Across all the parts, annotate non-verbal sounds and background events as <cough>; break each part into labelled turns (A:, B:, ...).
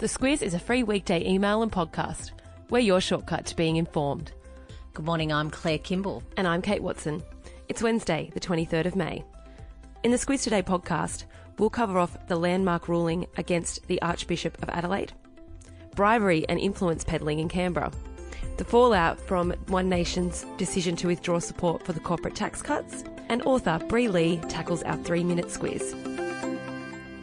A: The Squiz is a free weekday email and podcast. We're your shortcut to being informed.
B: Good morning, I'm Claire Kimball.
A: And I'm Kate Watson. It's Wednesday, the 23rd of May. In the Squiz Today podcast, we'll cover off the landmark ruling against the Archbishop of Adelaide, bribery and influence peddling in Canberra, the fallout from One Nation's decision to withdraw support for the corporate tax cuts, and author Bri Lee tackles our three minute squiz.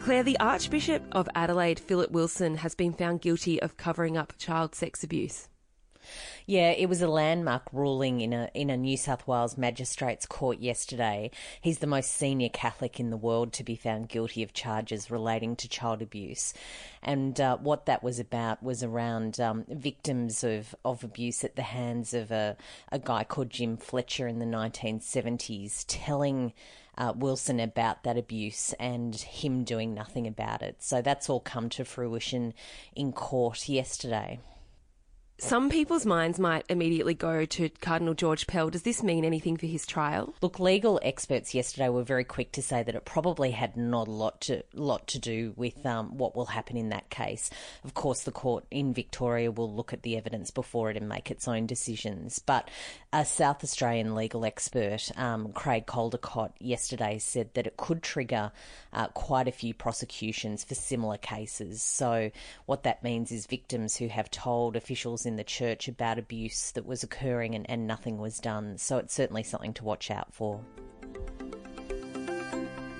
A: Claire, the Archbishop of Adelaide, Philip Wilson, has been found guilty of covering up child sex abuse.
B: Yeah, it was a landmark ruling in a in a New South Wales magistrates court yesterday. He's the most senior Catholic in the world to be found guilty of charges relating to child abuse, and uh, what that was about was around um, victims of, of abuse at the hands of a a guy called Jim Fletcher in the 1970s, telling. Uh, Wilson about that abuse and him doing nothing about it. So that's all come to fruition in court yesterday.
A: Some people's minds might immediately go to Cardinal George Pell. Does this mean anything for his trial?
B: Look, legal experts yesterday were very quick to say that it probably had not a lot to lot to do with um, what will happen in that case. Of course, the court in Victoria will look at the evidence before it and make its own decisions. But a South Australian legal expert, um, Craig Caldicott, yesterday said that it could trigger uh, quite a few prosecutions for similar cases. So what that means is victims who have told officials in the church about abuse that was occurring and, and nothing was done. So it's certainly something to watch out for.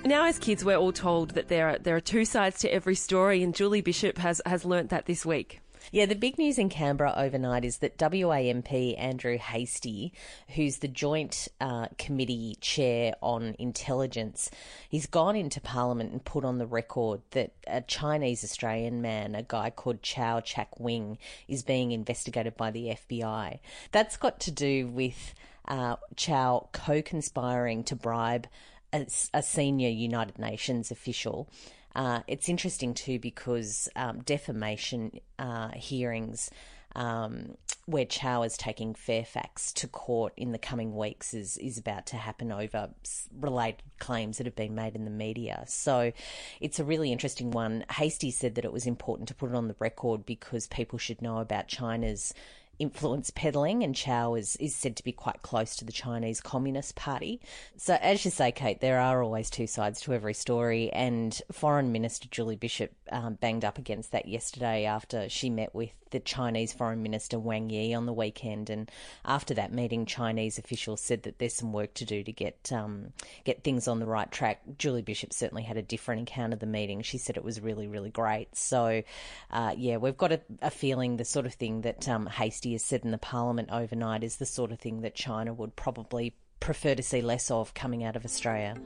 A: Now, as kids, we're all told that there are there are two sides to every story, and Julie Bishop has has learnt that this week.
B: Yeah, the big news in Canberra overnight is that WA MP Andrew Hastie, who's the Joint uh, Committee Chair on Intelligence, he's gone into Parliament and put on the record that a Chinese Australian man, a guy called Chau Chak Wing, is being investigated by the FBI. That's got to do with uh, Chau co conspiring to bribe a, a senior United Nations official. Uh, it's interesting too because um, defamation uh, hearings um, where Chau is taking Fairfax to court in the coming weeks is is about to happen over related claims that have been made in the media. So it's a really interesting one. Hastie said that it was important to put it on the record because people should know about China's influence peddling, and Chau is, is said to be quite close to the Chinese Communist Party. So, as you say, Kate, there are always two sides to every story, and Foreign Minister Julie Bishop um, banged up against that yesterday after she met with the Chinese Foreign Minister Wang Yi on the weekend, and after that meeting, Chinese officials said that there's some work to do to get um, get things on the right track. Julie Bishop certainly had a different encounter the meeting. She said it was really, really great. So, uh, yeah, we've got a, a, feeling the sort of thing that um, Hastie has said in the Parliament overnight is the sort of thing that China would probably prefer to see less of coming out of Australia.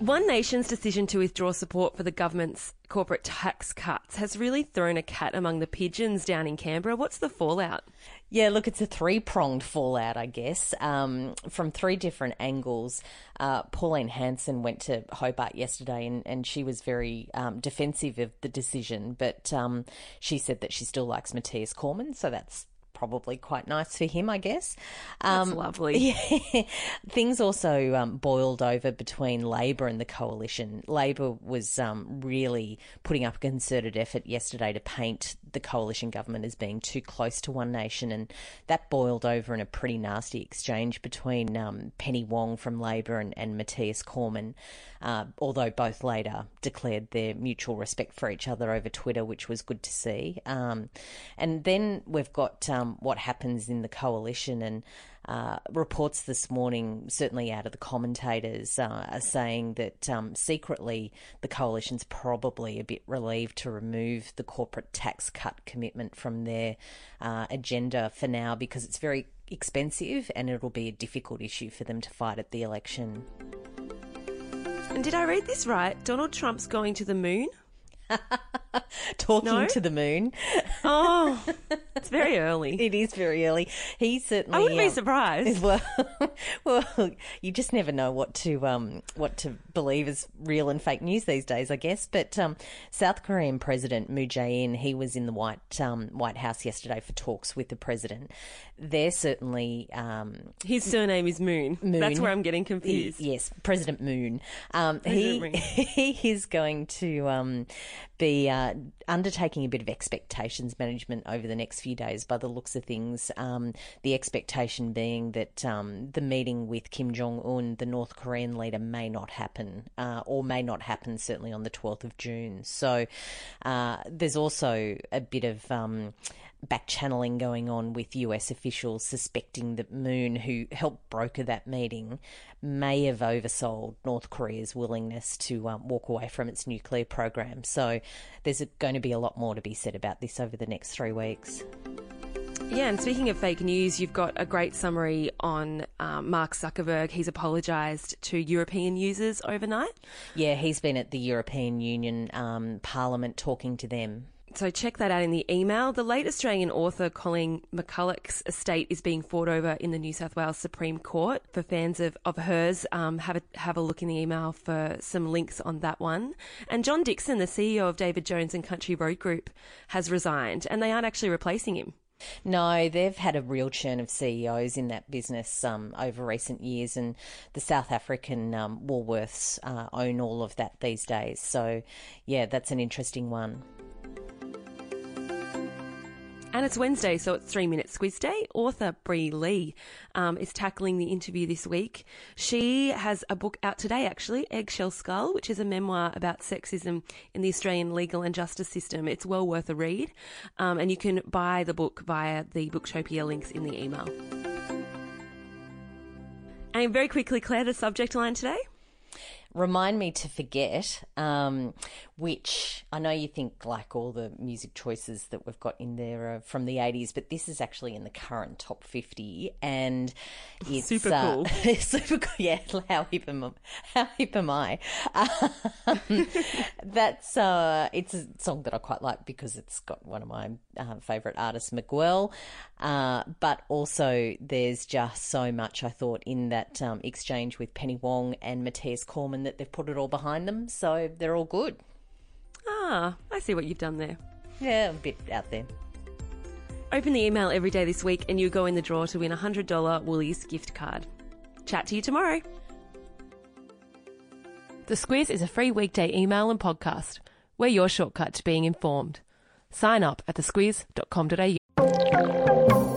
A: One Nation's decision to withdraw support for the government's corporate tax cuts has really thrown a cat among the pigeons down in Canberra. What's the fallout?
B: Yeah, look, it's a three pronged fallout, I guess, um, from three different angles. Uh, Pauline Hanson went to Hobart yesterday and, and she was very um, defensive of the decision, but um, she said that she still likes Mathias Cormann, so that's probably quite nice for him, I guess.
A: Um, That's lovely. <laughs>
B: Yeah. Things also um, boiled over between Labor and the coalition. Labor was um, really putting up a concerted effort yesterday to paint the coalition government as being too close to One Nation, and that boiled over in a pretty nasty exchange between um, Penny Wong from Labor and, and Mathias Cormann, uh, although both later declared their mutual respect for each other over Twitter, which was good to see. Um, and then we've got um, what happens in the coalition and uh, reports this morning, certainly out of the commentators, uh, are saying that um, secretly the coalition's probably a bit relieved to remove the corporate tax cut commitment from their uh, agenda for now because it's very expensive and it'll be a difficult issue for them to fight at the election.
A: And did I read this right? Donald Trump's going to the moon? <laughs> <laughs>
B: talking
A: No?
B: to the moon.
A: Oh, <laughs> it's very early.
B: It is very early. He certainly.
A: I wouldn't be
B: um,
A: surprised. <laughs>
B: Well, well, you just never know what to um, what to believe is real and fake news these days, I guess. But um, South Korean President Moon Jae-in, he was in the White um, White House yesterday for talks with the president. They're certainly um,
A: His surname is Moon.
B: Moon.
A: That's where I'm getting
B: he-
A: confused.
B: yes, President Moon. Um, he he is going to um, be uh, undertaking a bit of expectations management over the next few days. By the looks of things, um, the expectation being that um, the meeting with Kim Jong Un, the North Korean leader, may not happen, uh, or may not happen certainly on the 12th of June. So uh, there's also a bit of um, back channeling going on with US officials suspecting that Moon, who helped broker that meeting, may have oversold North Korea's willingness to um, walk away from its nuclear program. So there's going to be a lot more to be said about this over the next three weeks.
A: Yeah, and speaking of fake news, you've got a great summary on um, Mark Zuckerberg. He's apologised to European users overnight.
B: Yeah, he's been at the European Union um, Parliament talking to them.
A: So check that out in the email. The late Australian author Colleen McCullough's estate is being fought over in the New South Wales Supreme Court. For fans of, of hers, um, have a have a look in the email for some links on that one. And John Dixon, the CEO of David Jones and Country Road Group, has resigned, and they aren't actually replacing him.
B: No, they've had a real churn of CEOs in that business um, over recent years, and the South African um, Woolworths uh, own all of that these days. So, yeah, that's an interesting one.
A: And it's Wednesday, so it's three minute squiz day. Author Bri Lee um, is tackling the interview this week. She has a book out today, actually, Eggshell Skull, which is a memoir about sexism in the Australian legal and justice system. It's well worth a read, um, and you can buy the book via the Booktopia links in the email. And very quickly, Claire, the subject line today.
B: Remind me to forget, um, which I know you think like all the music choices that we've got in there are from the 80s, but this is actually in the current top 50 and it's
A: Super
B: uh,
A: cool. <laughs>
B: super cool. Yeah, <laughs> how hip am I? How hip am I? Um, <laughs> that's uh, it's a song that I quite like because it's got one of my uh, favourite artists, Miguel. Uh, but also, there's just so much I thought in that um, exchange with Penny Wong and Mathias Cormann that they've put it all behind them, so they're all good.
A: Ah, I see what you've done there.
B: Yeah, a bit out there.
A: Open the email every day this week and you go in the draw to win a $100 Woolies gift card. Chat to you tomorrow. The Squiz is a free weekday email and podcast. We're your shortcut to being informed. Sign up at thesquiz.com.au.